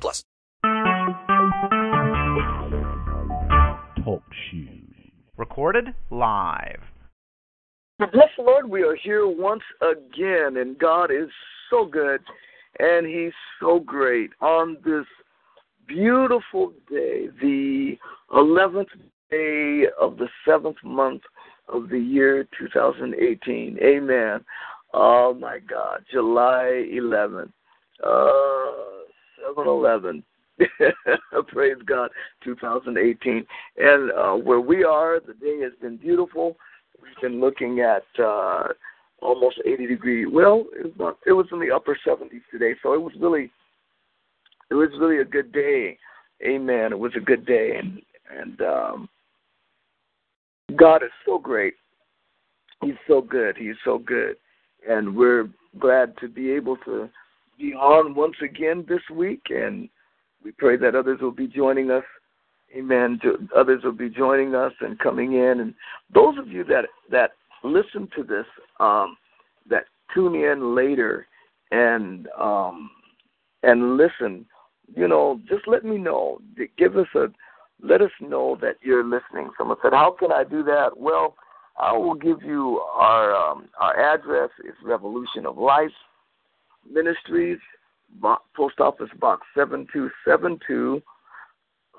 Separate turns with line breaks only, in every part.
plus.
Talk shoes. Recorded live.
Bless the Lord, we are here once again, and God is so good and He's so great on this beautiful day, the 11th day of the seventh month of the year 2018. Amen. Oh my God, July 11th, uh, 7 11. Praise God, 2018. And uh, where we are, the day has been beautiful. We've been looking at uh, almost 80 degree. Well, it was, not, it was in the upper 70s today, so it was really, it was really a good day. Amen. It was a good day, and and um, God is so great. He's so good. He's so good, and we're glad to be able to be on once again this week, and we pray that others will be joining us Amen. Others will be joining us and coming in, and those of you that that listen to this, um, that tune in later and um, and listen, you know, just let me know. Give us a let us know that you're listening. Someone said, "How can I do that?" Well, I will give you our um, our address. It's Revolution of Life Ministries, Post Office Box seven two seven two.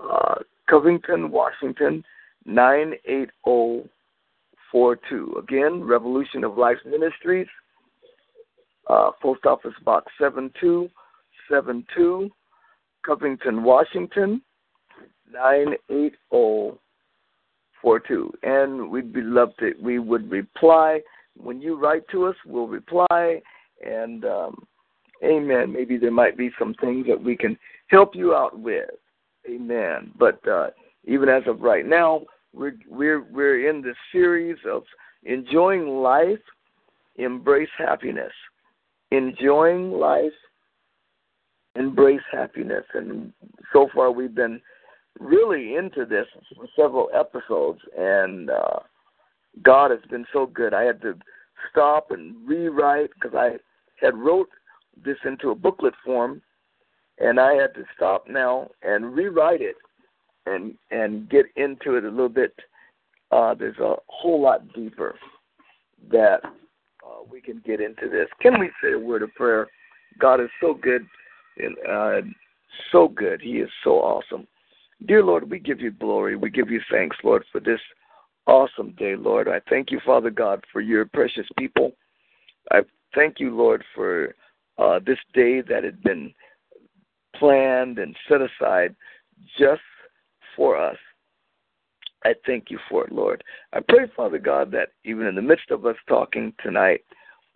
Uh, Covington, Washington, 98042. Again, Revolution of Life Ministries, uh, Post Office Box 7272, Covington, Washington, 98042. And we'd be loved to, we would reply. When you write to us, we'll reply. And um, amen. Maybe there might be some things that we can help you out with. Amen. But uh, even as of right now, we're we're we're in this series of enjoying life, embrace happiness, enjoying life, embrace happiness, and so far we've been really into this for several episodes, and uh, God has been so good. I had to stop and rewrite because I had wrote this into a booklet form and I had to stop now and rewrite it and and get into it a little bit. Uh, there's a whole lot deeper that uh, we can get into this. Can we say a word of prayer? God is so good, and uh, so good. He is so awesome. Dear Lord, we give you glory. We give you thanks, Lord, for this awesome day, Lord. I thank you, Father God, for your precious people. I thank you, Lord, for uh, this day that had been planned and set aside just for us. I thank you for it, Lord. I pray, Father God, that even in the midst of us talking tonight,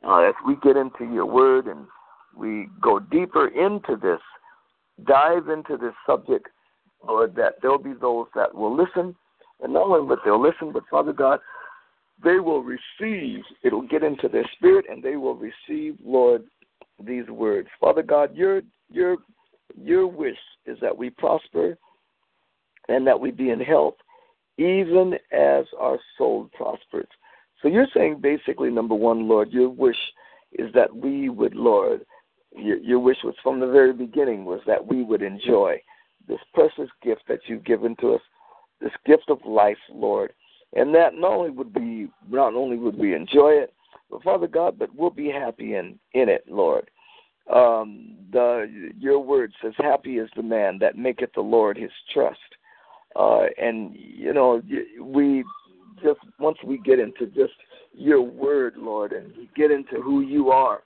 uh, as we get into your word and we go deeper into this, dive into this subject, Lord, that there'll be those that will listen, and not only that they'll listen, but Father God, they will receive, it'll get into their spirit, and they will receive, Lord, these words. Father God, your your your wish is that we prosper and that we be in health, even as our soul prospers. So you're saying basically, number one, Lord, your wish is that we would, Lord, your, your wish was from the very beginning was that we would enjoy this precious gift that you've given to us, this gift of life, Lord, and that not only would we not only would we enjoy it, but Father God, but we'll be happy in in it, Lord um, the your word says, "Happy is the man that maketh the Lord his trust." Uh, and you know, we just once we get into just your word, Lord, and we get into who you are,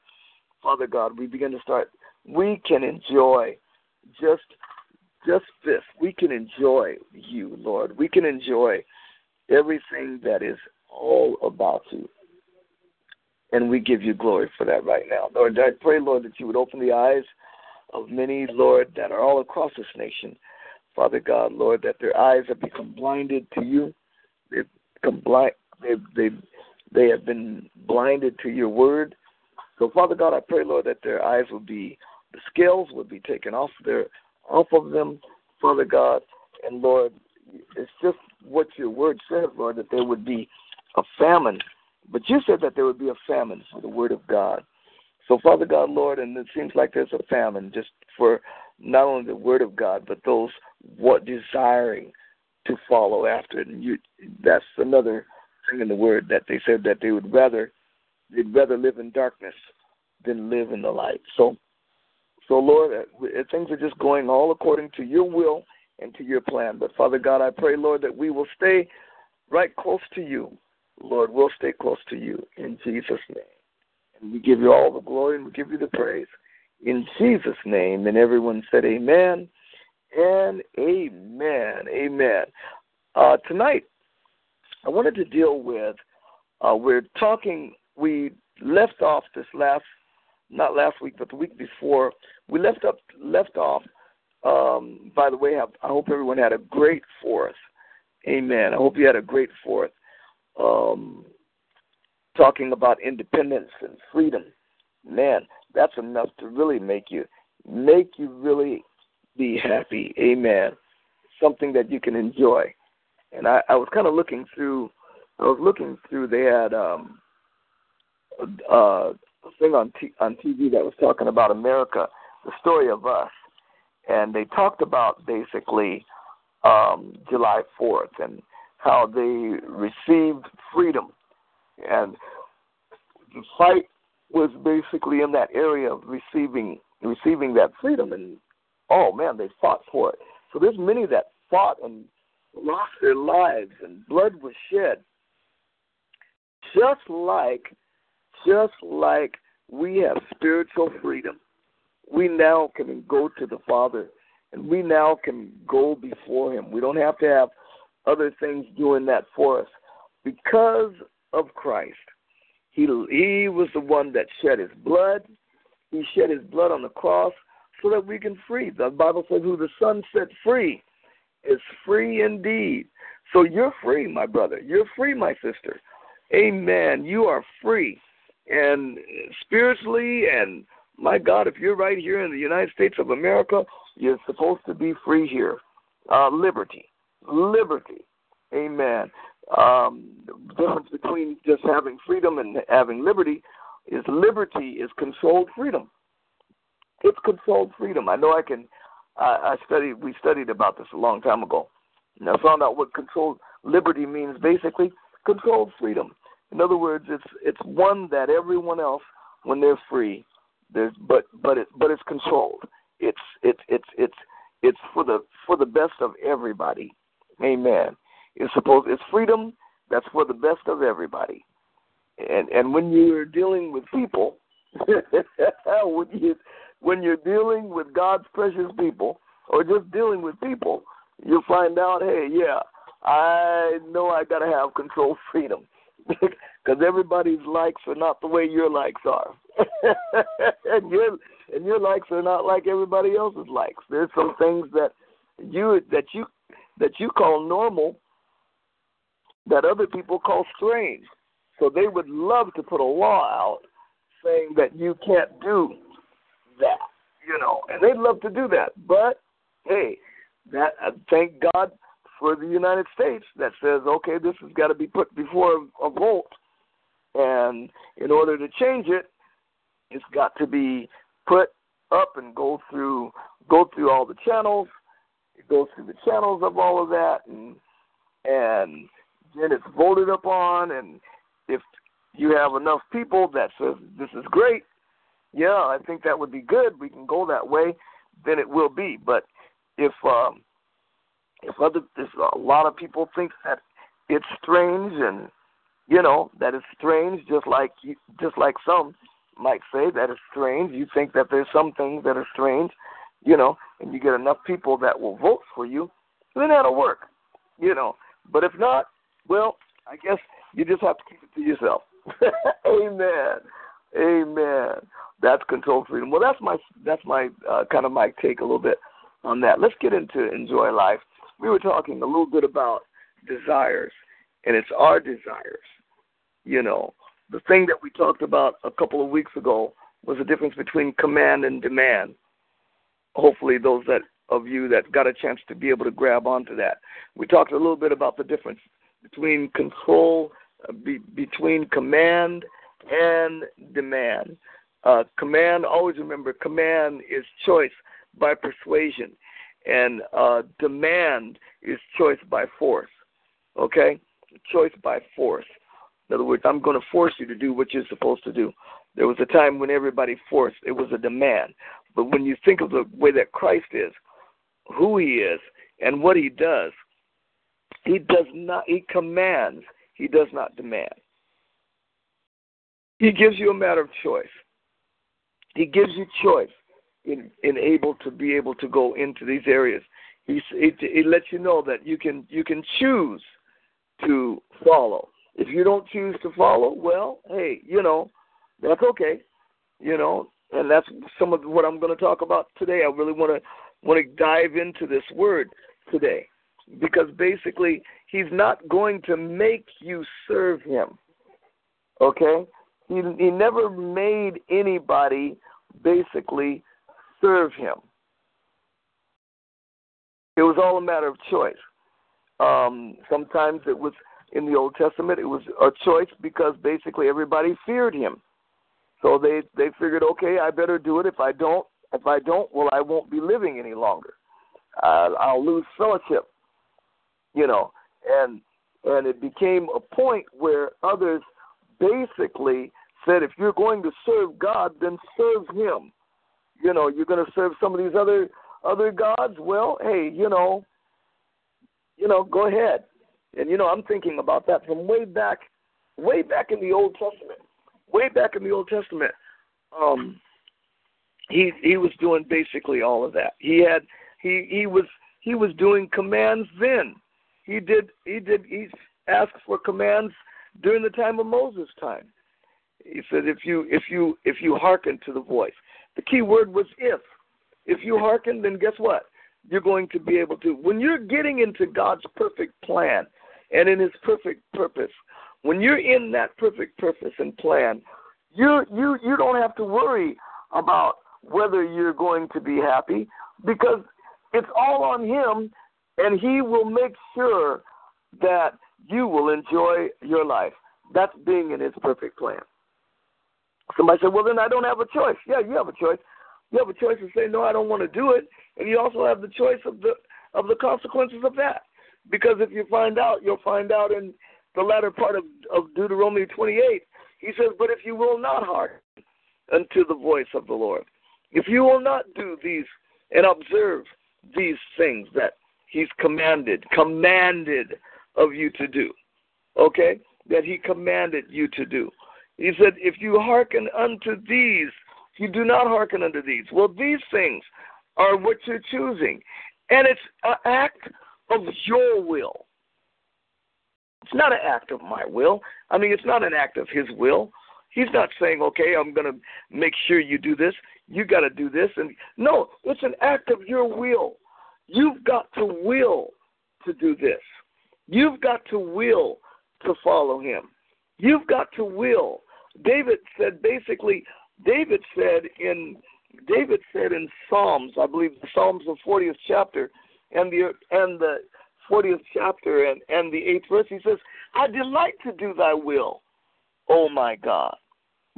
Father God, we begin to start. We can enjoy just just this. We can enjoy you, Lord. We can enjoy everything that is all about you. And we give you glory for that right now. Lord, I pray, Lord, that you would open the eyes of many, Lord, that are all across this nation. Father God, Lord, that their eyes have become blinded to you. They've become blind. They've, they've, they have been blinded to your word. So, Father God, I pray, Lord, that their eyes will be, the scales will be taken off their, off of them, Father God, and Lord, it's just what your word says, Lord, that there would be a famine. But you said that there would be a famine for the word of God. So, Father God, Lord, and it seems like there's a famine just for not only the word of God, but those what desiring to follow after it. And you, that's another thing in the word that they said that they would rather they'd rather live in darkness than live in the light. So, so Lord, uh, things are just going all according to your will and to your plan. But Father God, I pray, Lord, that we will stay right close to you. Lord, we'll stay close to you in Jesus' name. And we give you all the glory and we give you the praise. In Jesus' name. And everyone said, Amen and Amen. Amen. Uh, tonight, I wanted to deal with, uh, we're talking, we left off this last, not last week, but the week before, we left up, left off um, by the way, I, I hope everyone had a great fourth. Amen. I hope you had a great fourth. Um, talking about independence and freedom, man, that's enough to really make you make you really be happy. Amen. Something that you can enjoy. And I, I was kind of looking through. I was looking through. They had um, uh, a thing on t- on TV that was talking about America, the story of us and they talked about basically um, July 4th and how they received freedom. And the fight was basically in that area of receiving receiving that freedom. And oh man, they fought for it. So there's many that fought and lost their lives, and blood was shed. Just like, just like we have spiritual freedom we now can go to the Father and we now can go before Him. We don't have to have other things doing that for us. Because of Christ, He, he was the one that shed His blood. He shed His blood on the cross so that we can free. The Bible says, Who the Son set free is free indeed. So you're free, my brother. You're free, my sister. Amen. You are free. And spiritually and my God, if you're right here in the United States of America, you're supposed to be free here. Uh, liberty. Liberty. Amen. Um, the difference between just having freedom and having liberty is liberty is controlled freedom. It's controlled freedom. I know I can. I, I studied. We studied about this a long time ago, and I found out what controlled liberty means. Basically, controlled freedom. In other words, it's it's one that everyone else, when they're free, there's, but but it but it's controlled. It's it's it's it's it's for the for the best of everybody. Amen. It's supposed it's freedom that's for the best of everybody. And and when you're dealing with people, when you when you're dealing with God's precious people, or just dealing with people, you'll find out, hey, yeah, I know I gotta have control freedom because everybody's likes are not the way your likes are, and your and your likes are not like everybody else's likes. There's some things that you that you that you call normal that other people call strange. So they would love to put a law out saying that you can't do that, you know, and they'd love to do that. But hey, that uh, thank God for the United States that says, okay, this has got to be put before a vote, and in order to change it, it's got to be put up and go through go through all the channels. Goes through the channels of all of that, and and then it's voted upon. And if you have enough people that says this is great, yeah, I think that would be good. We can go that way, then it will be. But if um, if other if a lot of people think that it's strange and you know that it's strange just like you, just like some might say that it's strange you think that there's some things that are strange you know and you get enough people that will vote for you then that'll work you know but if not well i guess you just have to keep it to yourself amen amen That's controlled freedom. Well, that's my that's my uh, kind of my take a little bit on that. Let's get into enjoy life. We were talking a little bit about desires, and it's our desires. You know, the thing that we talked about a couple of weeks ago was the difference between command and demand. Hopefully, those that of you that got a chance to be able to grab onto that. We talked a little bit about the difference between control, uh, be, between command and demand. Uh, command, always remember, command is choice by persuasion, and uh, demand is choice by force. Okay? Choice by force. In other words, I'm going to force you to do what you're supposed to do. There was a time when everybody forced, it was a demand. But when you think of the way that Christ is, who he is, and what he does, he does not, he commands, he does not demand. He gives you a matter of choice. He gives you choice in, in able to be able to go into these areas. He, he, he lets you know that you can you can choose to follow. If you don't choose to follow, well, hey, you know, that's okay. You know, and that's some of what I'm going to talk about today. I really want to want to dive into this word today because basically he's not going to make you serve him. Okay? He he never made anybody basically serve him. It was all a matter of choice. Um, sometimes it was in the Old Testament, it was a choice because basically everybody feared him. So they they figured, okay, I better do it. If I don't, if I don't, well, I won't be living any longer. Uh, I'll lose fellowship, you know. And and it became a point where others basically said, if you're going to serve God, then serve Him. You know, you're going to serve some of these other other gods. Well, hey, you know, you know, go ahead. And you know, I'm thinking about that from way back, way back in the Old Testament. Way back in the Old Testament, um, he he was doing basically all of that. He had he he was he was doing commands then. He did he did he asked for commands during the time of Moses' time. He said if you if you if you hearken to the voice. The key word was if. If you hearken, then guess what? You're going to be able to. When you're getting into God's perfect plan and in His perfect purpose, when you're in that perfect purpose and plan, you you you don't have to worry about whether you're going to be happy because it's all on him and he will make sure that you will enjoy your life. That's being in his perfect plan. Somebody said, Well then I don't have a choice. Yeah, you have a choice. You have a choice to say, No, I don't want to do it and you also have the choice of the of the consequences of that. Because if you find out, you'll find out in the latter part of, of Deuteronomy 28. He says, But if you will not hearken unto the voice of the Lord, if you will not do these and observe these things that He's commanded, commanded of you to do, okay, that He commanded you to do. He said, If you hearken unto these, you do not hearken unto these. Well, these things are what you're choosing. And it's an act of your will. It's not an act of my will. I mean, it's not an act of his will. He's not saying, okay, I'm going to make sure you do this. You got to do this. And no, it's an act of your will. You've got to will to do this. You've got to will to follow him. You've got to will. David said basically, David said in David said in Psalms, I believe the Psalms the 40th chapter and the and the 40th chapter and, and the 8th verse, he says, I delight to do thy will, O my God.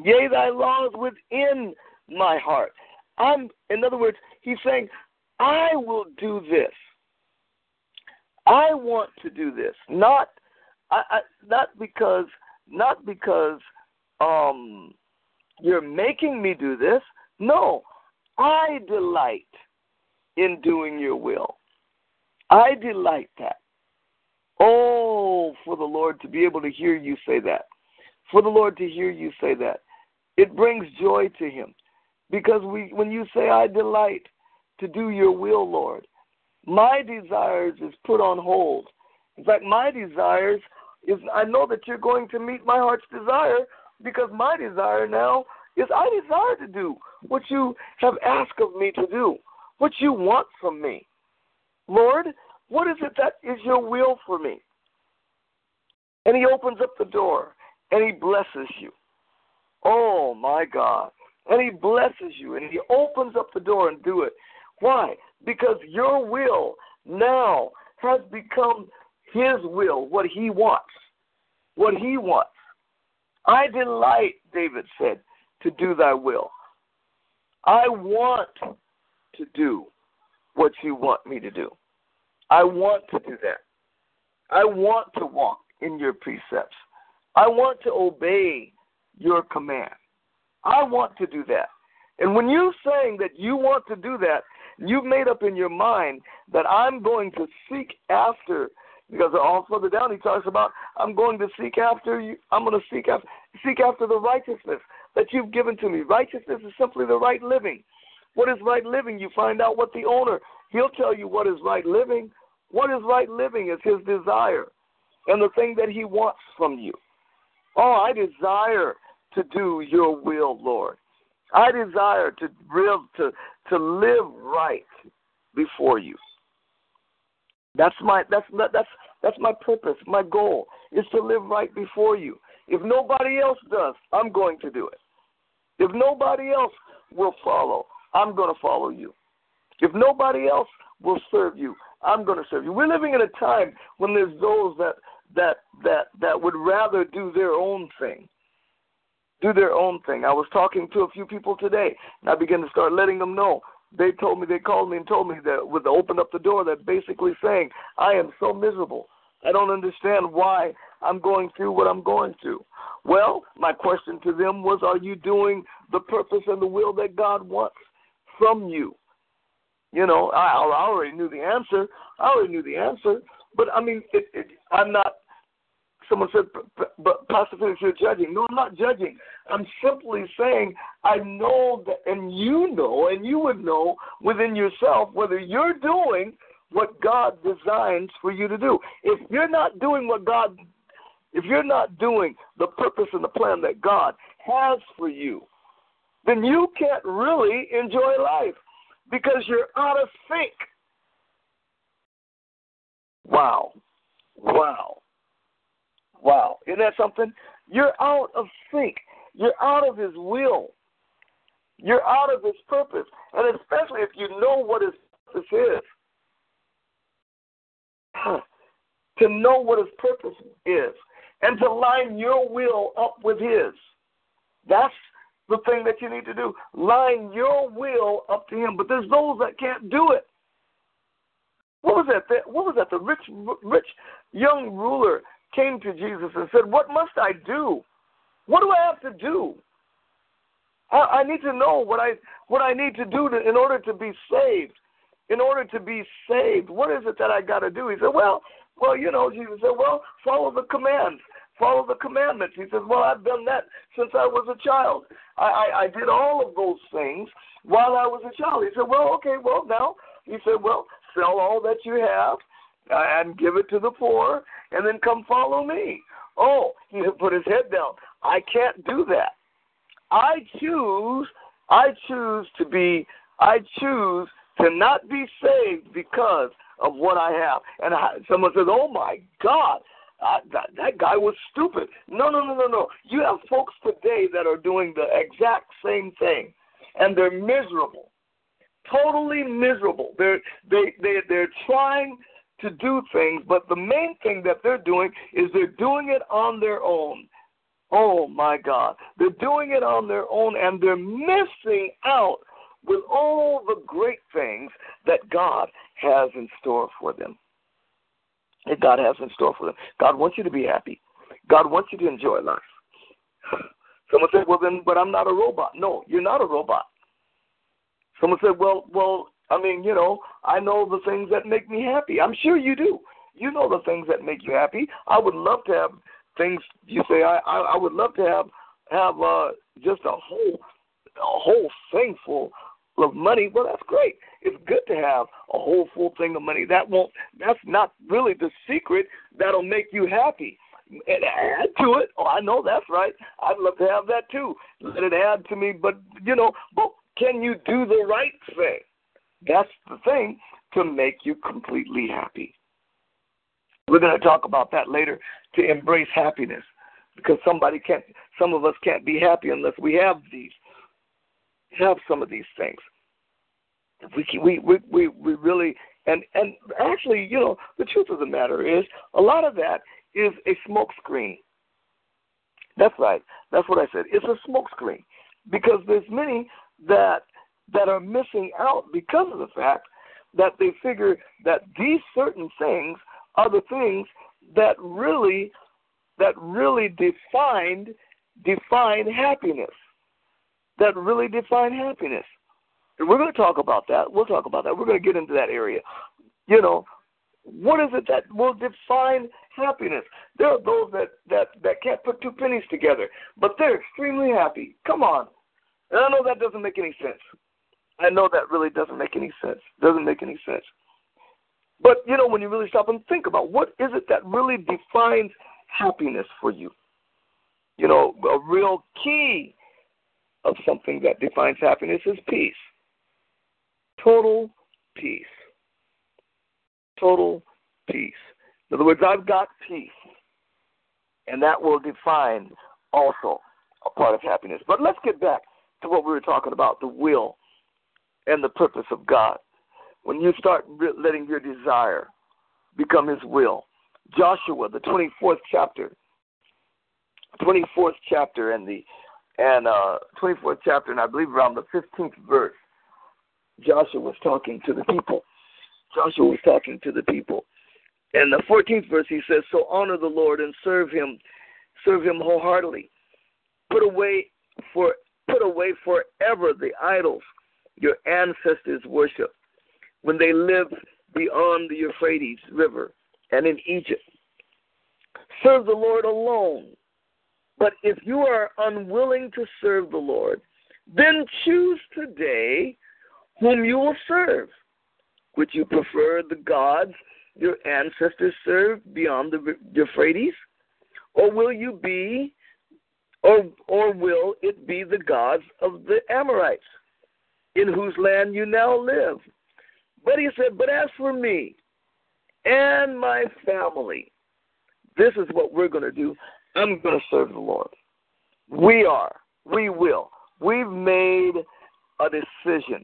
Yea, thy law is within my heart. I'm, in other words, he's saying, I will do this. I want to do this, not, I, I, not because, not because um, you're making me do this. No, I delight in doing your will. I delight that. Oh, for the Lord to be able to hear you say that. For the Lord to hear you say that. It brings joy to him. Because we when you say I delight to do your will, Lord, my desires is put on hold. In fact, my desires is I know that you're going to meet my heart's desire because my desire now is I desire to do what you have asked of me to do, what you want from me. Lord, what is it that is your will for me? And he opens up the door and he blesses you. Oh my God. And he blesses you and he opens up the door and do it. Why? Because your will now has become his will, what he wants. What he wants. I delight, David said, to do thy will. I want to do what you want me to do. I want to do that. I want to walk in your precepts. I want to obey your command. I want to do that. And when you're saying that you want to do that, you've made up in your mind that I'm going to seek after because all further down he talks about I'm going to seek after you I'm going to seek after seek after the righteousness that you've given to me. Righteousness is simply the right living. What is right living? You find out what the owner, he'll tell you what is right living. What is right living is his desire and the thing that he wants from you. Oh, I desire to do your will, Lord. I desire to live to to live right before you. That's my that's that's that's my purpose. My goal is to live right before you. If nobody else does, I'm going to do it. If nobody else will follow, I'm going to follow you. If nobody else will serve you, I'm going to serve you. We're living in a time when there's those that that that that would rather do their own thing. Do their own thing. I was talking to a few people today, and I began to start letting them know. They told me, they called me and told me that with open up the door, that basically saying, I am so miserable. I don't understand why I'm going through what I'm going through. Well, my question to them was, Are you doing the purpose and the will that God wants from you? You know, I, I already knew the answer. I already knew the answer. But I mean, it, it, I'm not. Someone said, but Pastor Felix, you're judging. No, I'm not judging. I'm simply saying I know that, and you know, and you would know within yourself whether you're doing what God designs for you to do. If you're not doing what God, if you're not doing the purpose and the plan that God has for you, then you can't really enjoy life because you're out of sync. Wow. Wow. Wow. Isn't that something? You're out of sync. You're out of His will. You're out of His purpose. And especially if you know what His purpose is to know what his purpose is and to line your will up with his. That's the thing that you need to do. Line your will up to him. But there's those that can't do it. What was that? What was that? The rich, rich young ruler came to Jesus and said, "What must I do? What do I have to do? I, I need to know what I what I need to do to, in order to be saved." in order to be saved, what is it that I got to do? He said, well, well, you know, Jesus said, well, follow the commands. Follow the commandments. He says, well, I've done that since I was a child. I, I, I did all of those things while I was a child. He said, well, okay, well, now, he said, well, sell all that you have uh, and give it to the poor, and then come follow me. Oh, he put his head down. I can't do that. I choose, I choose to be, I choose to not be saved because of what I have. And I, someone says, "Oh my God, that, that guy was stupid." No, no, no, no, no. You have folks today that are doing the exact same thing, and they're miserable, totally miserable. They're they they they're trying to do things, but the main thing that they're doing is they're doing it on their own. Oh my God. They're doing it on their own and they're missing out with all the great things that God has in store for them. That God has in store for them. God wants you to be happy. God wants you to enjoy life. Someone said, "Well, then, but I'm not a robot." No, you're not a robot. Someone said, "Well, well, I mean, you know, I know the things that make me happy." I'm sure you do. You know the things that make you happy. I would love to have things. You say, I, I, I would love to have have uh, just a whole a whole thing full of money, well, that's great. It's good to have a whole full thing of money. That won't. That's not really the secret that'll make you happy. and add to it. Oh, I know that's right. I'd love to have that too. Let it add to me, but you know, but can you do the right thing? That's the thing to make you completely happy. We're going to talk about that later to embrace happiness because somebody can't some of us can't be happy unless we have these have some of these things. We we we we, we really and and actually, you know, the truth of the matter is a lot of that is a smokescreen. That's right. That's what I said. It's a smokescreen because there's many that that are missing out because of the fact that they figure that these certain things are the things that really that really defined define happiness. That really define happiness. And we're going to talk about that. We'll talk about that. We're going to get into that area. You know, what is it that will define happiness? There are those that, that, that can't put two pennies together, but they're extremely happy. Come on. And I know that doesn't make any sense. I know that really doesn't make any sense. Doesn't make any sense. But you know, when you really stop and think about what is it that really defines happiness for you, you know, a real key of something that defines happiness is peace. Total peace. Total peace. In other words, I've got peace. And that will define also a part of happiness. But let's get back to what we were talking about the will and the purpose of God. When you start letting your desire become His will. Joshua, the 24th chapter, 24th chapter, and the and uh, 24th chapter, and I believe around the 15th verse, Joshua was talking to the people. Joshua was talking to the people. And the 14th verse, he says, So honor the Lord and serve him, serve him wholeheartedly. Put away for put away forever the idols your ancestors worshiped when they lived beyond the Euphrates River and in Egypt. Serve the Lord alone. But if you are unwilling to serve the Lord, then choose today whom you will serve. Would you prefer the gods your ancestors served beyond the Euphrates? Or will you be or or will it be the gods of the Amorites? in whose land you now live. But he said, But as for me and my family, this is what we're going to do. I'm going to serve the Lord. We are. We will. We've made a decision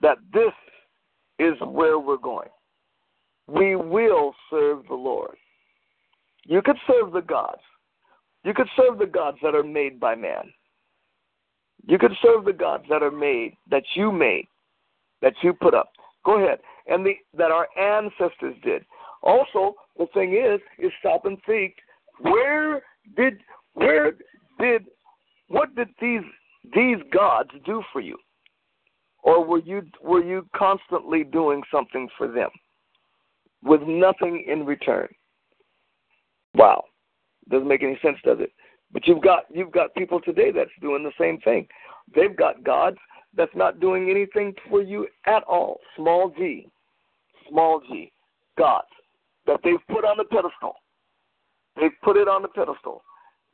that this is where we're going. We will serve the Lord. You could serve the gods. You could serve the gods that are made by man. You could serve the gods that are made, that you made, that you put up. Go ahead. And the, that our ancestors did. Also, the thing is, is stop and think, where did, where did, what did these these gods do for you? Or were you were you constantly doing something for them with nothing in return? Wow. Doesn't make any sense, does it? But you've got you've got people today that's doing the same thing. They've got gods that's not doing anything for you at all. Small g, small g, gods that they've put on the pedestal. They've put it on the pedestal.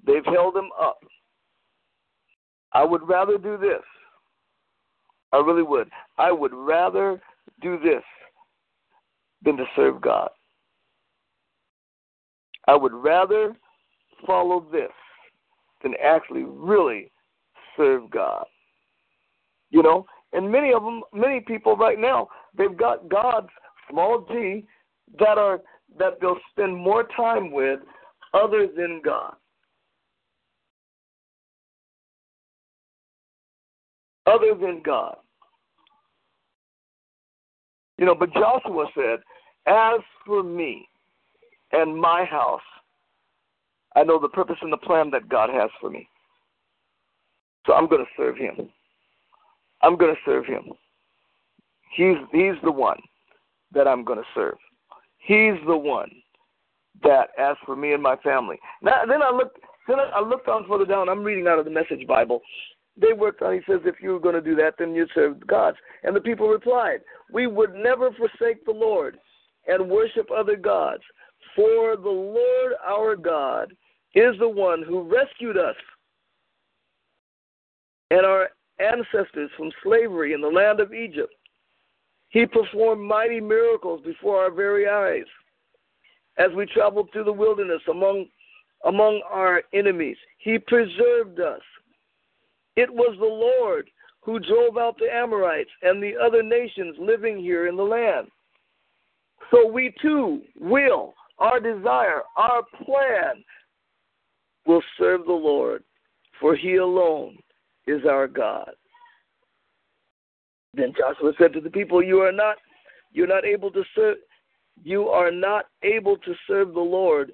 They've held them up. I would rather do this. I really would. I would rather do this than to serve God. I would rather follow this than actually really serve God. You know, and many of them, many people right now, they've got gods, small g, that are that they'll spend more time with other than God. Other than God. You know, but Joshua said, As for me and my house, I know the purpose and the plan that God has for me. So I'm going to serve him. I'm going to serve him. He's he's the one that I'm going to serve. He's the one that as for me and my family. Now then I looked then I looked on further down. I'm reading out of the Message Bible. They worked on. He says, if you were going to do that, then you serve gods. And the people replied, We would never forsake the Lord and worship other gods. For the Lord our God is the one who rescued us and our ancestors from slavery in the land of Egypt. He performed mighty miracles before our very eyes as we traveled through the wilderness among among our enemies. He preserved us. It was the Lord who drove out the Amorites and the other nations living here in the land. So we too will, our desire, our plan will serve the Lord, for he alone is our God. Then Joshua said to the people, You are not you're not able to serve you are not able to serve the Lord.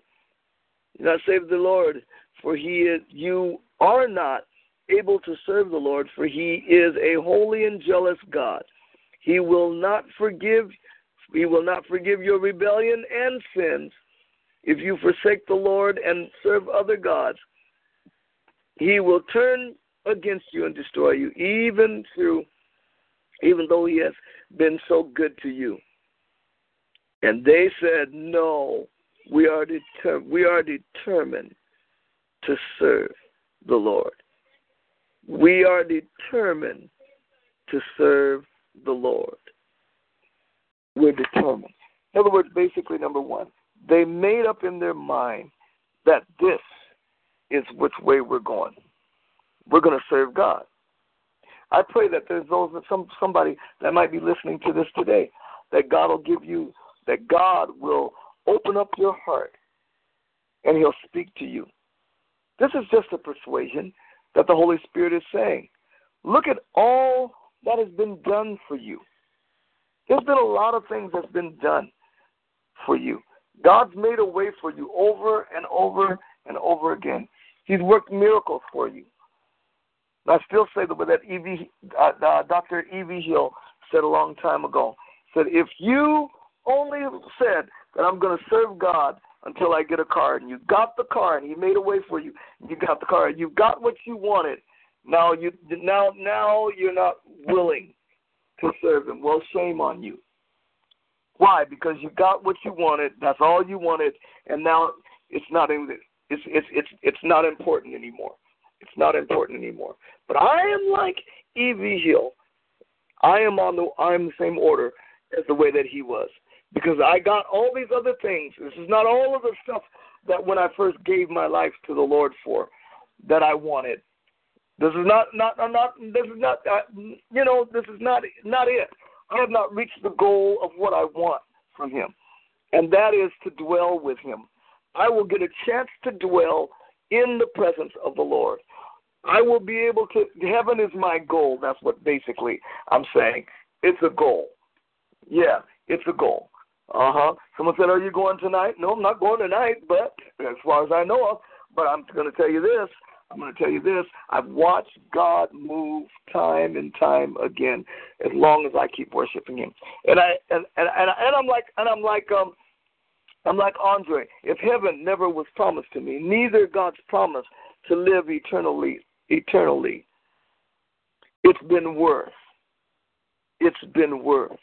You're not save the Lord, for he is you are not able to serve the Lord, for he is a holy and jealous God. He will not forgive he will not forgive your rebellion and sins if you forsake the Lord and serve other gods. He will turn against you and destroy you, even through even though he has been so good to you. And they said, No, we are deter- we are determined to serve the Lord. We are determined to serve the Lord. We're determined. In other words, basically, number one, they made up in their mind that this is which way we're going. We're going to serve God. I pray that there's those some somebody that might be listening to this today, that God will give you, that God will open up your heart, and He'll speak to you. This is just a persuasion that the Holy Spirit is saying. Look at all that has been done for you. There's been a lot of things that's been done for you. God's made a way for you over and over and over again. He's worked miracles for you. I still say the way that E.V. Uh, uh, Dr. E.V. Hill said a long time ago. Said, if you only said that I'm going to serve God until I get a car, and you got the car, and He made a way for you, you got the car, you got what you wanted. Now you now now you're not willing to serve Him. Well, shame on you. Why? Because you got what you wanted. That's all you wanted, and now it's not in. It's it's it's it's not important anymore. It's not important anymore. But I am like E.V. Hill. I am on the I'm the same order as the way that he was. Because I got all these other things. This is not all of the stuff that when I first gave my life to the Lord for that I wanted. This is not not not this is not uh, you know this is not not it. I have not reached the goal of what I want from him. And that is to dwell with him. I will get a chance to dwell in the presence of the Lord. I will be able to. Heaven is my goal. That's what basically I'm saying. It's a goal. Yeah, it's a goal. Uh huh. Someone said, "Are you going tonight?" No, I'm not going tonight, but as far as I know of. But I'm going to tell you this. I'm going to tell you this. I've watched God move time and time again, as long as I keep worshiping Him. And I and and and, and I'm like and I'm like um. I'm like Andraé. If heaven never was promised to me, neither God's promise to live eternally eternally. It's been worth. It's been worth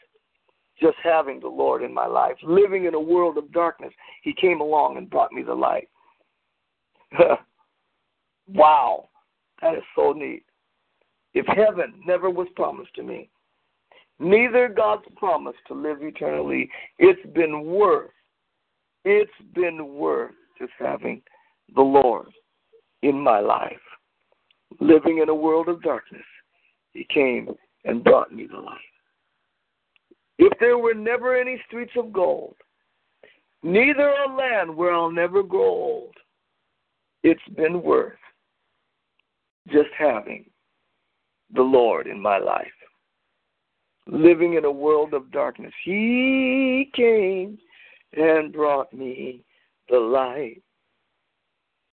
just having the Lord in my life. Living in a world of darkness, He came along and brought me the light. wow, that is so neat. If heaven never was promised to me, neither God's promise to live eternally, it's been worth, it's been worth just having the Lord in my life living in a world of darkness, he came and brought me the light. If there were never any streets of gold, neither a land where I'll never grow old, it's been worth just having the Lord in my life. Living in a world of darkness, He came and brought me the light.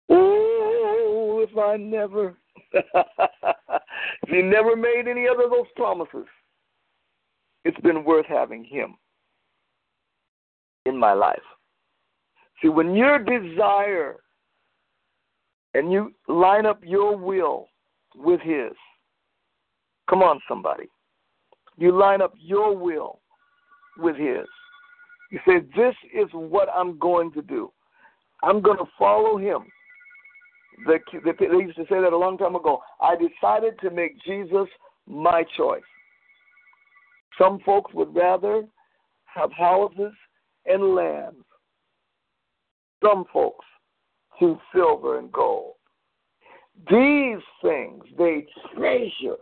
Oh, if I never if he never made any other of those promises, it's been worth having him in my life. See, when your desire and you line up your will with his, come on, somebody. You line up your will with his. You say, This is what I'm going to do. I'm going to follow him. The, the, they used to say that a long time ago. I decided to make Jesus my choice. Some folks would rather have houses and lands. Some folks choose silver and gold. These things they treasure,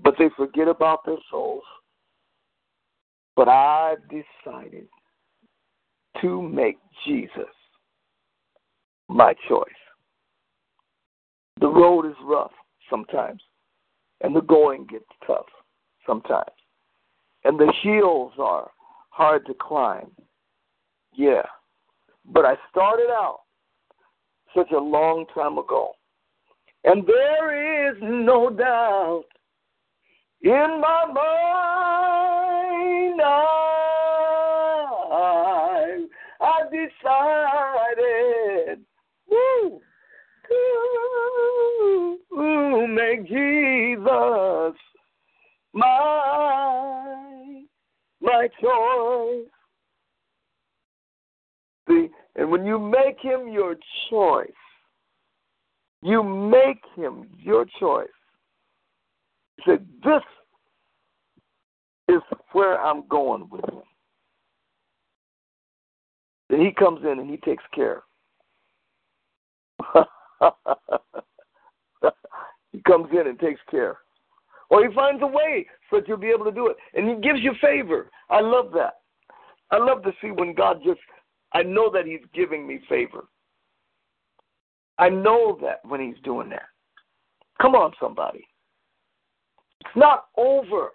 but they forget about their souls. But I've decided to make Jesus my choice. The road is rough sometimes, and the going gets tough sometimes, and the hills are hard to climb. Yeah, but I started out such a long time ago, and there is no doubt in my mind. I, I decided woo, to make Jesus my my choice. See, and when you make him your choice, you make him your choice. He said, This is where I'm going with him. Then he comes in and he takes care. he comes in and takes care. Or he finds a way so that you'll be able to do it. And he gives you favor. I love that. I love to see when God just, I know that he's giving me favor. I know that when he's doing that. Come on, somebody. It's not over.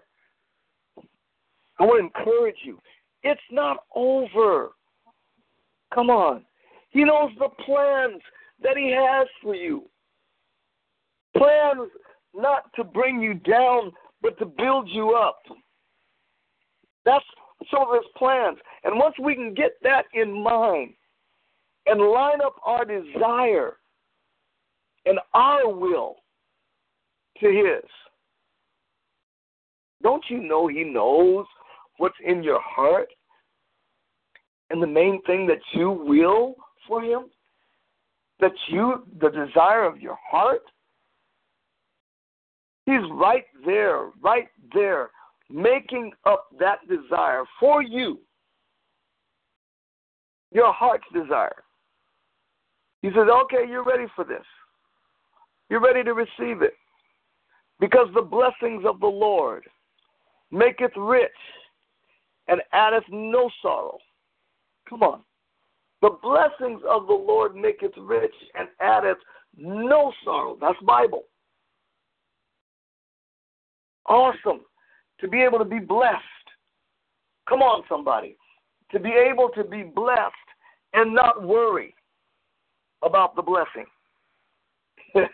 I want to encourage you. It's not over. Come on. He knows the plans that He has for you. Plans not to bring you down, but to build you up. That's some of His plans. And once we can get that in mind and line up our desire and our will to His, don't you know He knows what's in your heart? And the main thing that you will for Him? That you, the desire of your heart? He's right there, right there, making up that desire for you. Your heart's desire. He says, okay, you're ready for this. You're ready to receive it. Because the blessings of the Lord maketh rich and addeth no sorrow. Come on. The blessings of the Lord maketh rich and addeth no sorrow. That's Bible. Awesome. To be able to be blessed. Come on, somebody. To be able to be blessed and not worry about the blessing.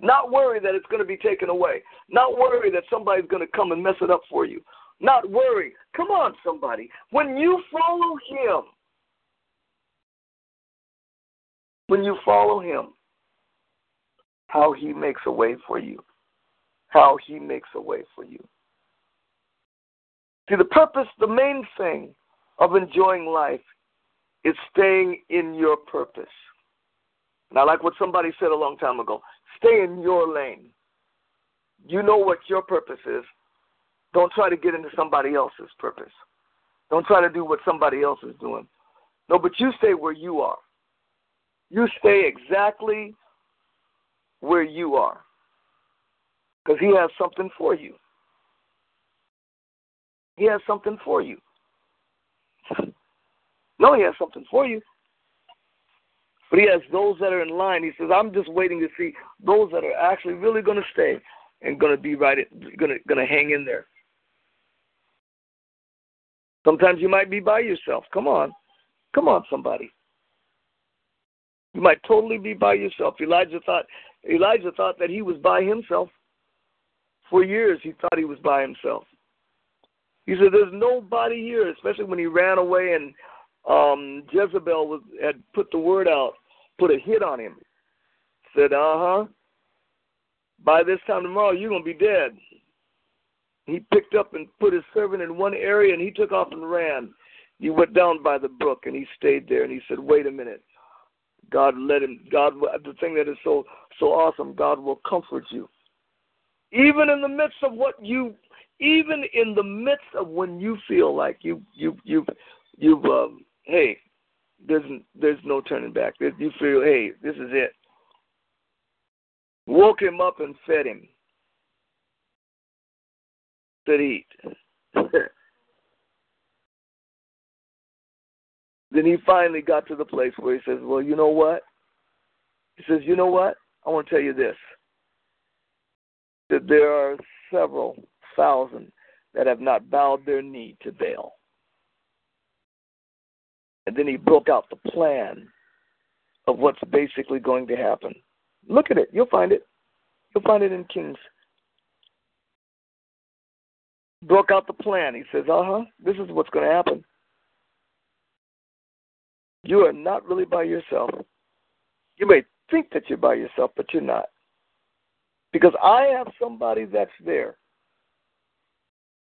not worry that it's going to be taken away. Not worry that somebody's going to come and mess it up for you. Not worry. Come on, somebody. When you follow Him, when you follow Him, how He makes a way for you. How He makes a way for you. See, the purpose, the main thing of enjoying life is staying in your purpose. I like what somebody said a long time ago stay in your lane. You know what your purpose is. Don't try to get into somebody else's purpose. Don't try to do what somebody else is doing. No, but you stay where you are. You stay exactly where you are. Because He has something for you. He has something for you. No, He has something for you. But He has those that are in line. He says, I'm just waiting to see those that are actually really going to stay and going to be right, going to, hang in there. Sometimes you might be by yourself. Come on. Come on, somebody. You might totally be by yourself. Elijah thought Elijah thought that he was by himself. For years he thought he was by himself. He said, There's nobody here, especially when he ran away and um Jezebel was had put the word out, put a hit on him. Said, Uh huh. By this time tomorrow you're gonna be dead. he picked up and put his servant in one area and he took off and ran. He went down by the brook and he stayed there and he said, Wait a minute. God let him God the thing that is so so awesome, God will comfort you. Even in the midst of what you even in the midst of when you feel like you you you you've um hey, there's there's no turning back. You feel, hey, this is it. Woke him up and fed him. Said eat. then he finally got to the place where he says, Well, you know what? He says, You know what? I want to tell you this. That there are several thousand that have not bowed their knee to Baal. And then he broke out the plan of what's basically going to happen. Look at it. You'll find it. You'll find it in Kings. Broke out the plan. He says, uh huh, this is what's going to happen. You are not really by yourself. You may think that you're by yourself, but you're not. Because I have somebody that's there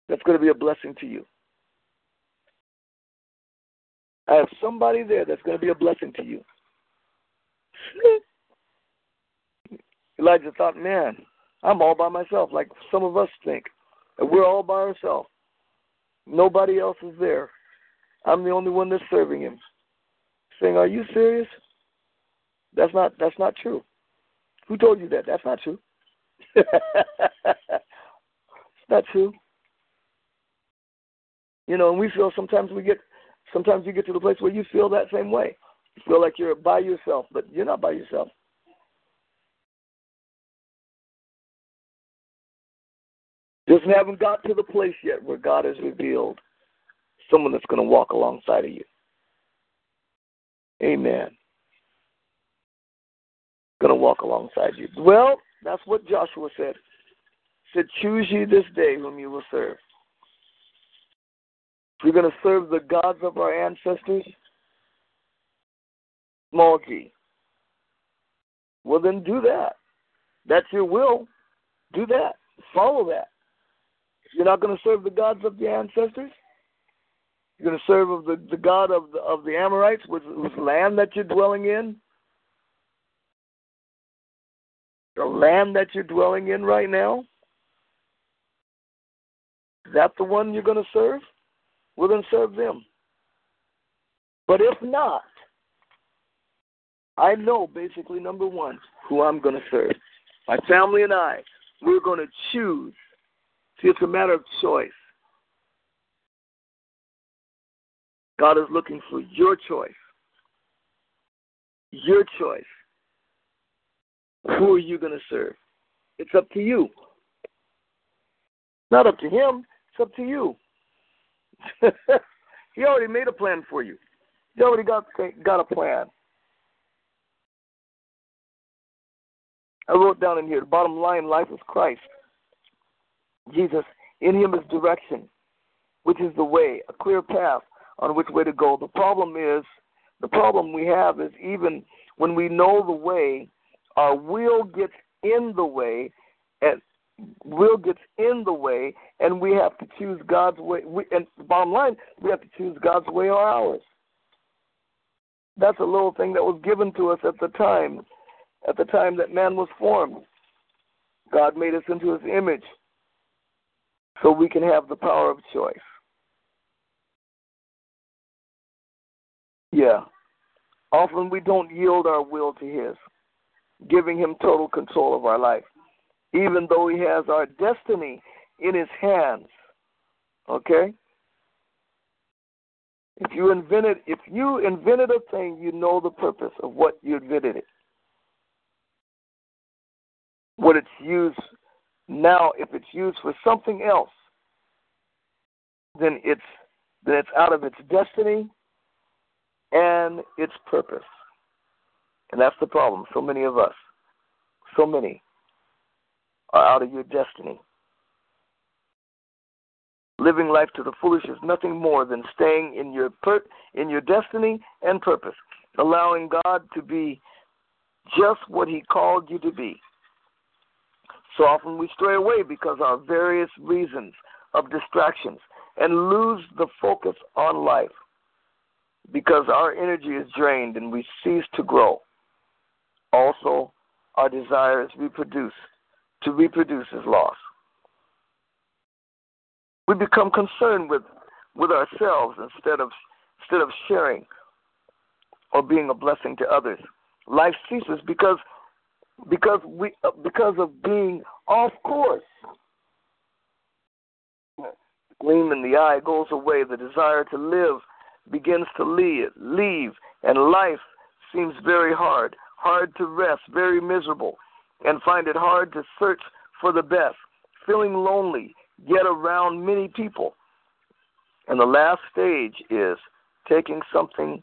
that's going to be a blessing to you. I have somebody there that's going to be a blessing to you. Elijah thought, man, I'm all by myself, like some of us think. We're all by ourselves. Nobody else is there. I'm the only one that's serving him. Saying, Are you serious? That's not that's not true. Who told you that? That's not true. not true. You know, and we feel sometimes we get sometimes you get to the place where you feel that same way. You feel like you're by yourself, but you're not by yourself. Just haven't got to the place yet where God has revealed someone that's going to walk alongside of you. Amen. Going to walk alongside you. Well, that's what Joshua said. He said, Choose ye this day whom you will serve. You're going to serve the gods of our ancestors, small g, well, then do that. That's your will. Do that. Follow that. You're not going to serve the gods of the ancestors, you're going to serve of the, the God of the, of the Amorites, which, whose land that you're dwelling in, the land that you're dwelling in right now. Is that the one you're going to serve? Well, then serve them. But if not, I know basically, number one, who I'm going to serve. My family and I, we're going to choose. See, it's a matter of choice. God is looking for your choice. Your choice. Who are you going to serve? It's up to you. Not up to him, it's up to you. he already made a plan for you. He already got got a plan. I wrote down in here the bottom line life is Christ. Jesus, in him is direction, which is the way, a clear path on which way to go. The problem is the problem we have is even when we know the way, our will gets in the way and will gets in the way, and we have to choose God's way. We, and bottom line, we have to choose God's way or ours. That's a little thing that was given to us at the time, at the time that man was formed. God made us into His image, so we can have the power of choice. Yeah. Often we don't yield our will to His, giving Him total control of our life even though he has our destiny in his hands. Okay? If you invented if you invented a thing, you know the purpose of what you invented it. What it's used now, if it's used for something else, then it's then it's out of its destiny and its purpose. And that's the problem. So many of us. So many are out of your destiny. Living life to the fullest is nothing more than staying in your per- in your destiny and purpose, allowing God to be just what He called you to be. So often we stray away because of various reasons of distractions and lose the focus on life because our energy is drained and we cease to grow. Also, our desire is reproduce, to reproduce is lost. We become concerned with, with ourselves instead of instead of sharing or being a blessing to others. Life ceases because because we because of being off course. Gleam in the eye goes away. The desire to live begins to leave, leave, and life seems very hard, hard to rest, very miserable, and find it hard to search for the best, feeling lonely, yet around many people. And the last stage is taking something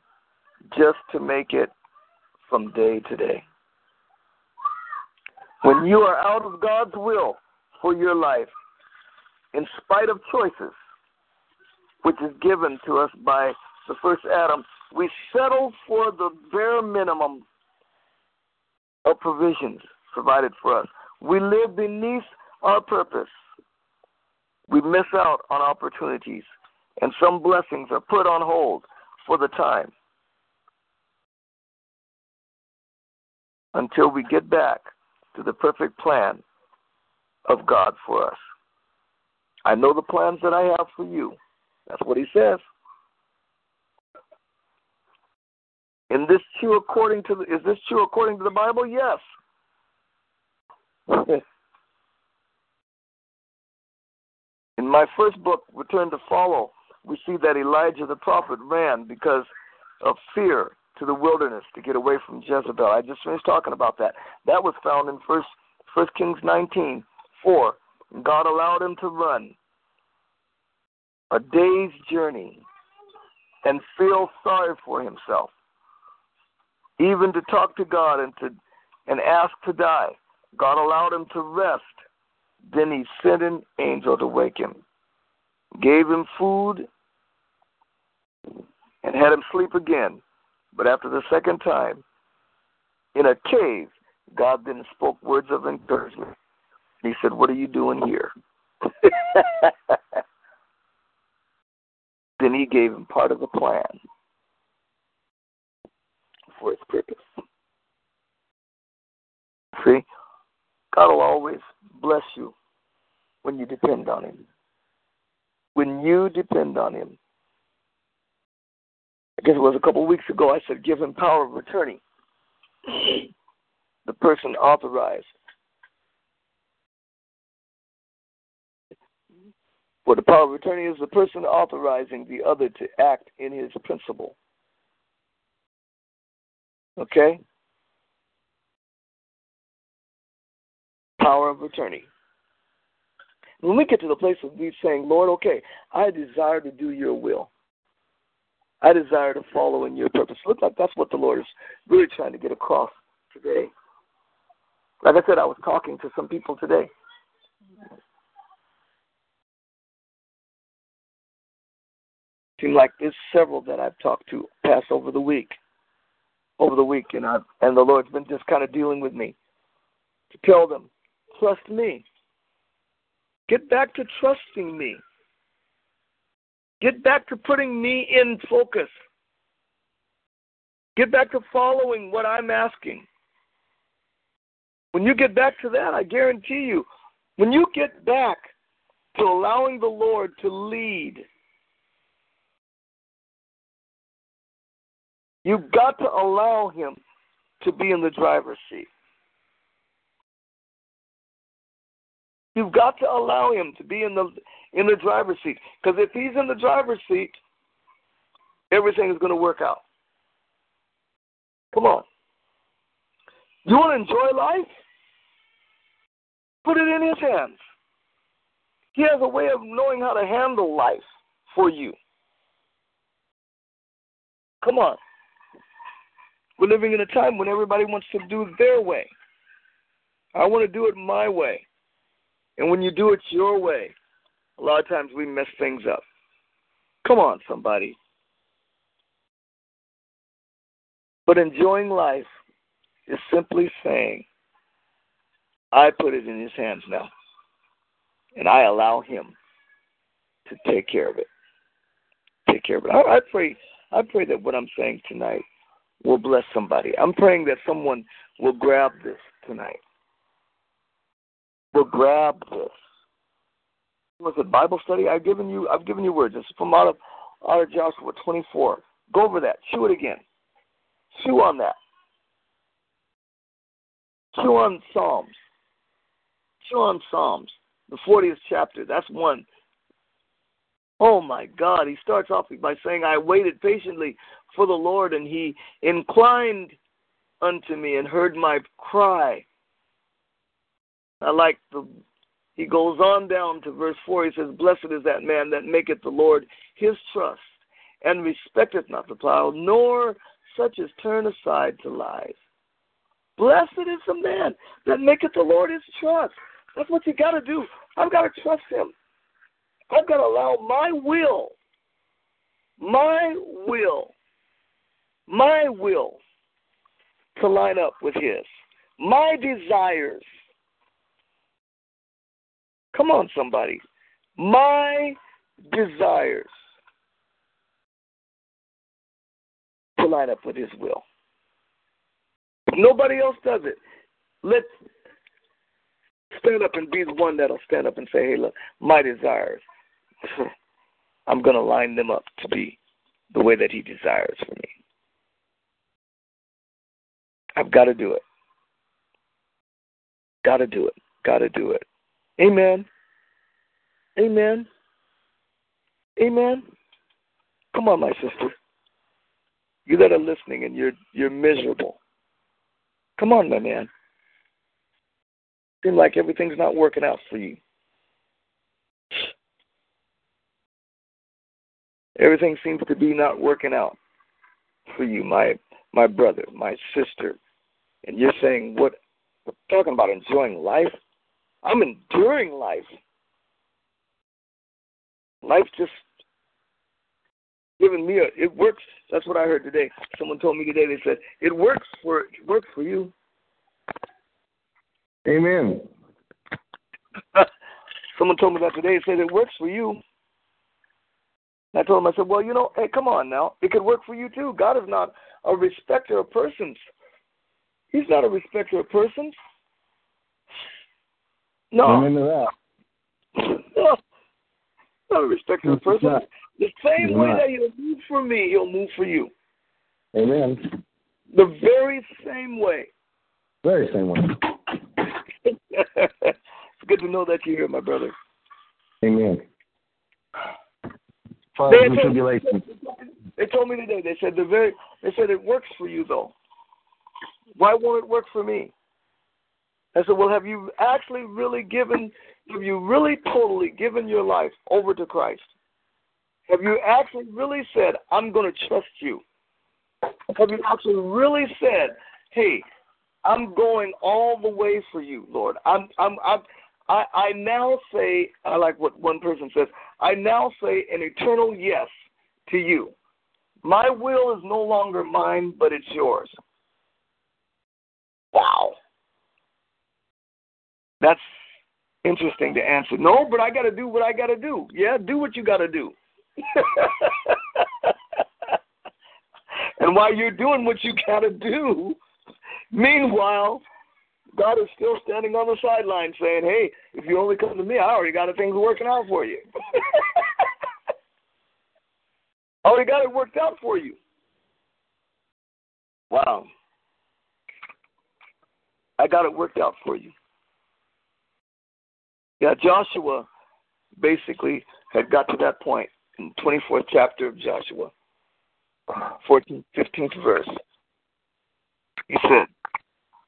just to make it from day to day. When you are out of God's will for your life, in spite of choices, which is given to us by the first Adam, we settle for the bare minimum of provisions provided for us. We live beneath our purpose. We miss out on opportunities, and some blessings are put on hold for the time until we get back to the perfect plan of God for us. I know the plans that I have for you. That's what he says. In this true according to the, is this true according to the Bible? Yes. In my first book, Return to Follow, we see that Elijah the prophet ran because of fear to the wilderness to get away from Jezebel. I just finished talking about that. That was found in First First Kings nineteen four. God allowed him to run a day's journey and feel sorry for himself, even to talk to God and to and ask to die. God allowed him to rest. Then he sent an angel to wake him, gave him food, and had him sleep again. But after the second time, in a cave, God then spoke words of encouragement. He said, What are you doing here? then he gave him part of the plan for his purpose. See, God will always bless you when you depend on him. When you depend on him. I guess it was a couple of weeks ago, I said, give him power of attorney. the person authorized. For the power of attorney is the person authorizing the other to act in his principle. Okay? Power of attorney. When we get to the place of we saying, Lord, okay, I desire to do your will. I desire to follow in your purpose. Look like that's what the Lord is really trying to get across today. Like I said, I was talking to some people today. Seem like there's several that I've talked to past over the week, over the week, and I and the Lord's been just kind of dealing with me to tell them, trust me. Get back to trusting me. Get back to putting me in focus. Get back to following what I'm asking. When you get back to that, I guarantee you, when you get back to allowing the Lord to lead, you've got to allow Him to be in the driver's seat. You've got to allow Him to be in the in the driver's seat. Because if he's in the driver's seat, everything is going to work out. Come on. You want to enjoy life? Put it in his hands. He has a way of knowing how to handle life for you. Come on. We're living in a time when everybody wants to do their way. I want to do it my way. And when you do it your way, a lot of times we mess things up. Come on, somebody. But enjoying life is simply saying, I put it in his hands now. And I allow him to take care of it. Take care of it. I, I pray. I pray that what I'm saying tonight will bless somebody. I'm praying that someone will grab this tonight. Will grab this. Was it Bible study? I've given you. I've given you words. Is from out of out of Joshua 24. Go over that. Chew it again. Chew on that. Chew on Psalms. Chew on Psalms. The 40th chapter. That's one. Oh my God. He starts off by saying, I waited patiently for the Lord, and he inclined unto me and heard my cry. I like the he goes on down to verse 4. He says, Blessed is that man that maketh the Lord his trust, and respecteth not the plow, nor such as turn aside to lies. Blessed is the man that maketh the Lord his trust. That's what you got to do. I've got to trust him. I've got to allow my will, my will, my will to line up with his. My desires. Come on, somebody. My desires to line up with his will. Nobody else does it. Let's stand up and be the one that'll stand up and say, hey, look, my desires, I'm going to line them up to be the way that he desires for me. I've got to do it. Got to do it. Got to do it. Amen. Amen. Amen. Come on, my sister. You that are listening and you're you're miserable. Come on, my man. Seems like everything's not working out for you. Everything seems to be not working out for you, my my brother, my sister. And you're saying what we're talking about enjoying life? I'm enduring life. Life just giving me a it works. That's what I heard today. Someone told me today. They said it works for it works for you.
Amen.
Someone told me that today. Said it works for you. And I told him, I said, well, you know, hey, come on now. It could work for you too. God is not a respecter of persons. He's not a respecter of persons. No.
Amen to that.
no. Not a respecter of persons. The same way
not.
that he'll move for me, he'll move for you.
Amen.
The very same way.
Very same way.
it's good to know that you're here, my brother.
Amen.
They
and
told-
tribulations.
They told me today. They said the very. They said it works for you though. Why won't it work for me? I said, well, have you actually really given? Have you really totally given your life over to Christ? Have you actually really said, I'm going to trust you? Have you actually really said, hey, I'm going all the way for you, Lord. I'm, I'm, I'm, I, I now say, I like what one person says, I now say an eternal yes to you. My will is no longer mine, but it's yours. Wow. That's interesting to answer. No, but I got to do what I got to do. Yeah, do what you got to do. and while you're doing what you got to do, meanwhile, God is still standing on the sideline saying, hey, if you only come to me, I already got things working out for you. I already got it worked out for you. Wow. I got it worked out for you. Yeah, Joshua basically had got to that point in 24th chapter of Joshua, 14th, 15th verse. He said,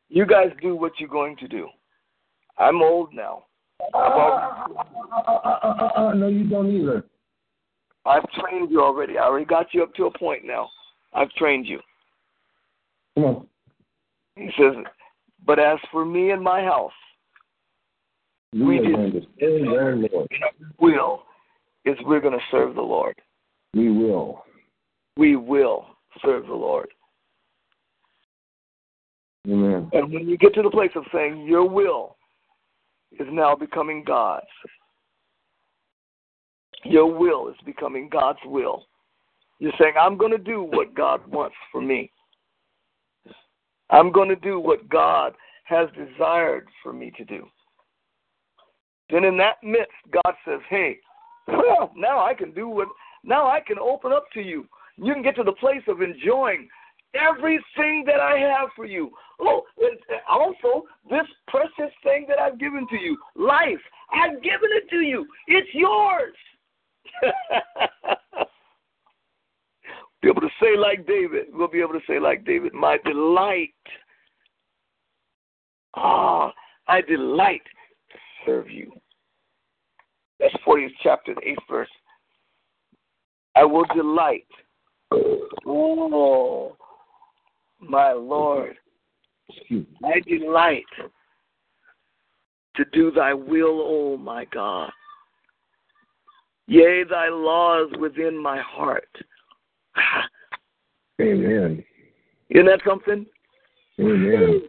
You guys do what you're going to do. I'm old now. Already,
Uh, no, you don't either.
I've trained you already. I already got you up to a point now. I've trained you.
Come on.
He says, But as for me and my house,
We,
We
are
did.
going to serve our Lord.
will is we're going to serve the Lord.
We will.
We will serve the Lord.
Amen.
And when you get to the place of saying your will is now becoming God's, Your will is becoming God's will. You're saying, I'm going to do what God wants for me. I'm going to do what God has desired for me to do. Then in that midst, God says, Hey, well, now I can do what, now I can open up to you. You can get to the place of enjoying everything that I have for you. Oh, and also this precious thing that I've given to you, life. I've given it to you. It's yours. be able to say like David. We'll be able to say like David, my delight. Ah, I delight to serve you. That's 40th chapter, 8th verse. I will delight. Oh, my Lord. I delight to do thy will, O oh my God. Yea, thy law is within my heart.
Amen.
Isn't that something?
Amen.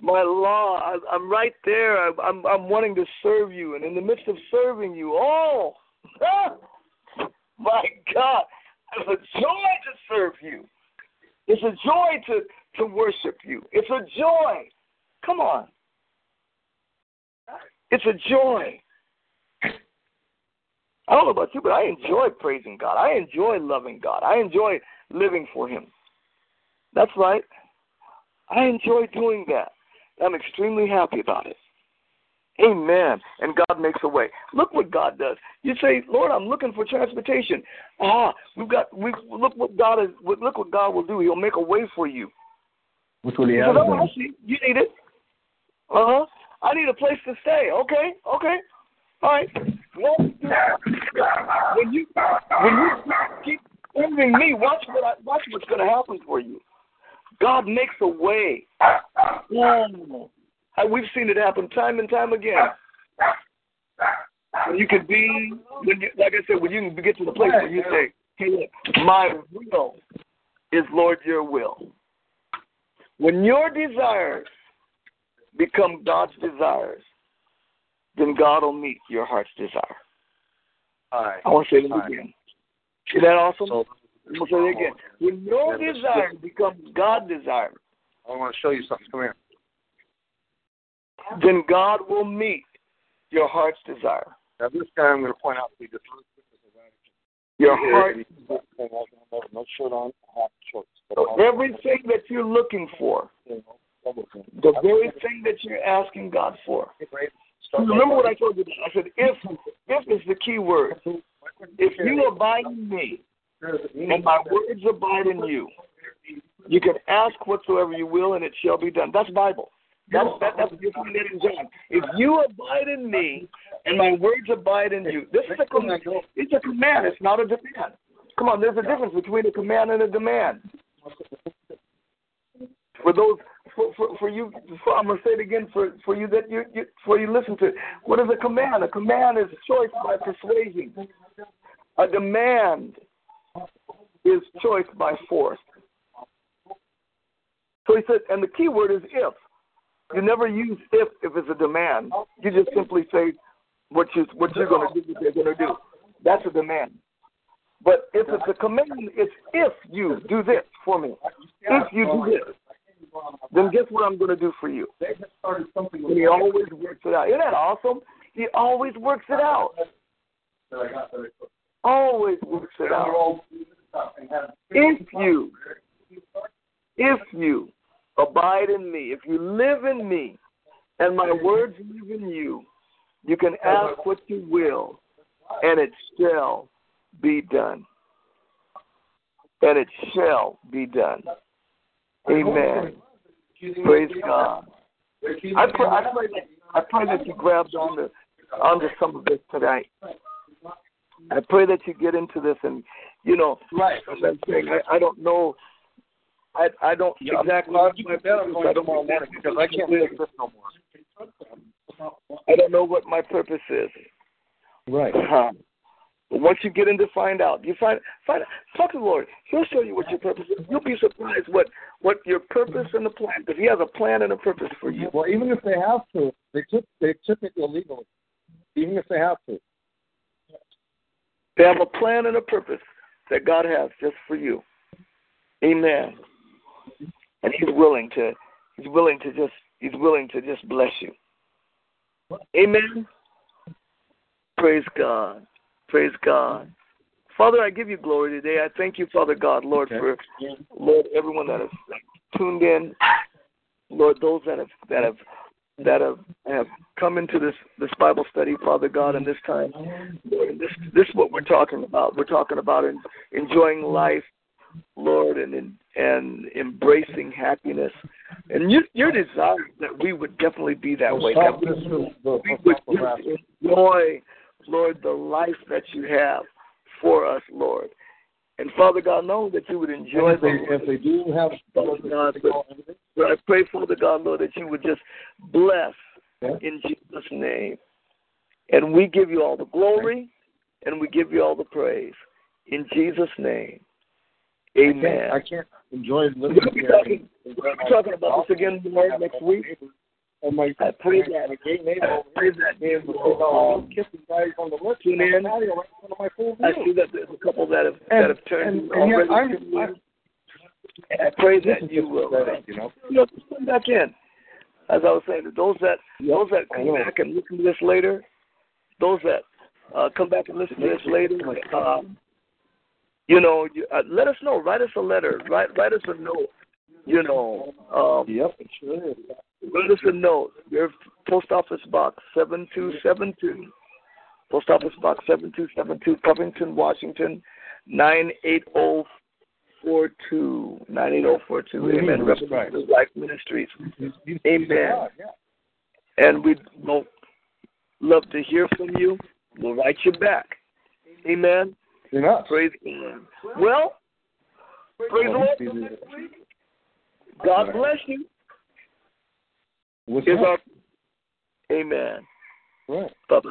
My law, I, I'm right there. I, I'm I'm wanting to serve you, and in the midst of serving you, oh, my God, it's a joy to serve you. It's a joy to to worship you. It's a joy. Come on. It's a joy. I don't know about you, but I enjoy praising God. I enjoy loving God. I enjoy living for Him. That's right. I enjoy doing that. I'm extremely happy about it. Amen. And God makes a way. Look what God does. You say, Lord, I'm looking for transportation. Ah, we've got. We look what God is. Look what God will do. He'll make a way for you.
Which will he
"Oh. I see. You need it. Uh huh. I need a place to stay. Okay. Okay. All right. Well, when you when you keep serving me, watch what I, watch what's going to happen for you. God makes a way. Oh, we've seen it happen time and time again. When you can be, when you, like I said, when you can get to the place where you say, "Hey, look, my will is Lord, your will." When your desires become God's desires, then God will meet your heart's desire.
Right.
I want to say that
right.
again. Is that awesome?
So
I'm going to say that again. When your
Yeah,
desire becomes God's desire,
I want to show you something. Come here.
Then God will meet your heart's desire.
Now this guy I'm going to point out to you just really quick as a.
Your heart,
he's got the thing out there, no shirt on, half shorts.
Everything that you're looking for, the very thing that you're asking God for. Remember what I told you? I said, if, if is the key word. If you abide in me, and my words abide in you, you can ask whatsoever you will, and it shall be done. That's Bible. That's that, that's in John. If you abide in me, and my words abide in you, this is a command. It's a command. It's not a demand. Come on, there's a difference between a command and a demand. For those, for for, for you, for, I'm gonna say it again for for you that you, you for you listen to. It. What is a command? A command is choice by persuasion. A demand is choice by force. So he said, and the key word is if. You never use if if it's a demand. You just simply say what you what you're going to do, what they're going to do. That's a demand. But if it's a command, it's if you do this for me. If you do this, then guess what I'm going to do for you? And he always works it out. Isn't that awesome? He always works it out. Always works it out. If you, if you abide in me, if you live in me, and my words live in you, you can ask what you will, and it shall be done. And it shall be done. Amen. Praise God. I pray, I pray that I pray that you grabbed onto onto some of this tonight. I pray that you get into this and you know, right. I'm saying, I, I don't know. I I don't
Yeah,
exactly.
well,
what
you
my
can bet I'm going
don't
tomorrow
know
morning because I can't take this no more.
I don't know what my purpose is.
Right.
Uh-huh. But once you get in to find out, you find find talk to the Lord. He'll show you what your purpose is. You'll be surprised what what your purpose and the plan. Because He has a plan and a purpose for you.
Well, even if they have to, they took they took it illegally. Even if they have to.
They have a plan and a purpose that God has just for you. Amen. And He's willing to He's willing to just He's willing to just bless you. Amen. Praise God. Praise God. Father, I give you glory today. I thank you, Father God, Lord,
Okay.
for Lord everyone that has tuned in. Lord, those that have that have that have have come into this this Bible study, Father God, and this time, Lord, this this is what we're talking about. We're talking about in, enjoying life, Lord, and in, and embracing happiness. And you, your desire that we would definitely be that way. That we,
This is the
we would just enjoy, Lord, the life that you have for us, Lord. And Father God, know that you would enjoy
if they,
the
if they do have
Father God, but, but I pray, Father God, Lord, that you would just bless
Yeah.
in Jesus' name. And we give you all the glory and we give you all the praise. In Jesus' name.
I
Amen.
can't, I can't enjoy
We're
listening
going to be talking, we're talking about this again Lord, next week.
Oh my
I pray that
gay neighbor
I pray that
you
you
know,
will, um,
kissing guys on the lips
tune in.
right in my full
I see that there's a couple that have
And-
that have turned
and- and
already
I'm- I'm-
And I pray that you will.
you know.
you know, come back in. As I was saying, those that those that come back and listen to this later, those that uh, come back and listen to this later, um, you know, you, uh, let us know. Write us a letter. Write write us a note. You know, um,
Yep, sure
write us a note. Your post office box seven two seven two. Post office box seven two seven two, Covington, Washington, nine eight zero four two. Nine eight zero four two. Amen.
That's right.
Life Ministries. Amen. And we'd love to hear from you. We'll write you back. Amen.
You're nuts.
Praise God. Well, praise the Lord. God bless you.
What's up?
Amen.
Right.
Bye bye.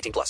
18 plus.